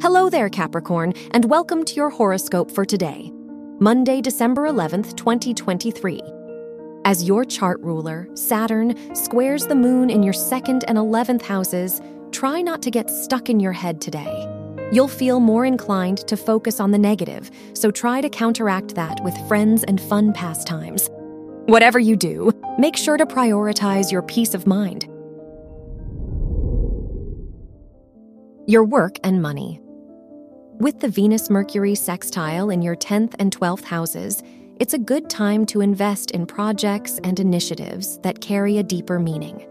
Hello there, Capricorn, and welcome to your horoscope for today, Monday, December 11th, 2023. As your chart ruler, Saturn, squares the moon in your second and 11th houses, try not to get stuck in your head today. You'll feel more inclined to focus on the negative, so try to counteract that with friends and fun pastimes. Whatever you do, make sure to prioritize your peace of mind. Your work and money. With the Venus Mercury sextile in your 10th and 12th houses, it's a good time to invest in projects and initiatives that carry a deeper meaning.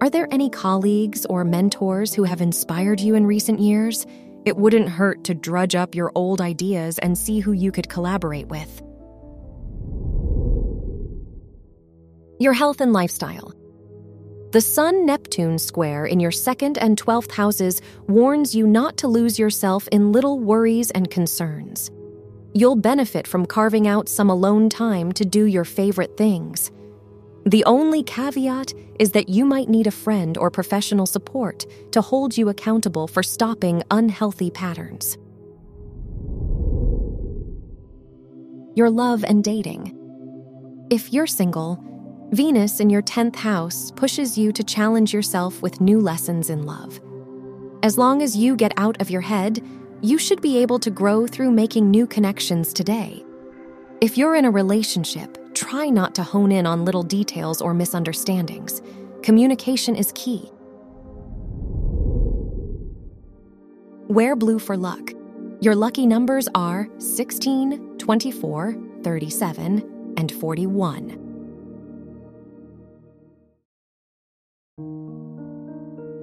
Are there any colleagues or mentors who have inspired you in recent years? It wouldn't hurt to drudge up your old ideas and see who you could collaborate with. Your health and lifestyle. The Sun Neptune square in your second and 12th houses warns you not to lose yourself in little worries and concerns. You'll benefit from carving out some alone time to do your favorite things. The only caveat is that you might need a friend or professional support to hold you accountable for stopping unhealthy patterns. Your love and dating. If you're single, Venus in your 10th house pushes you to challenge yourself with new lessons in love. As long as you get out of your head, you should be able to grow through making new connections today. If you're in a relationship, try not to hone in on little details or misunderstandings. Communication is key. Wear blue for luck. Your lucky numbers are 16, 24, 37, and 41.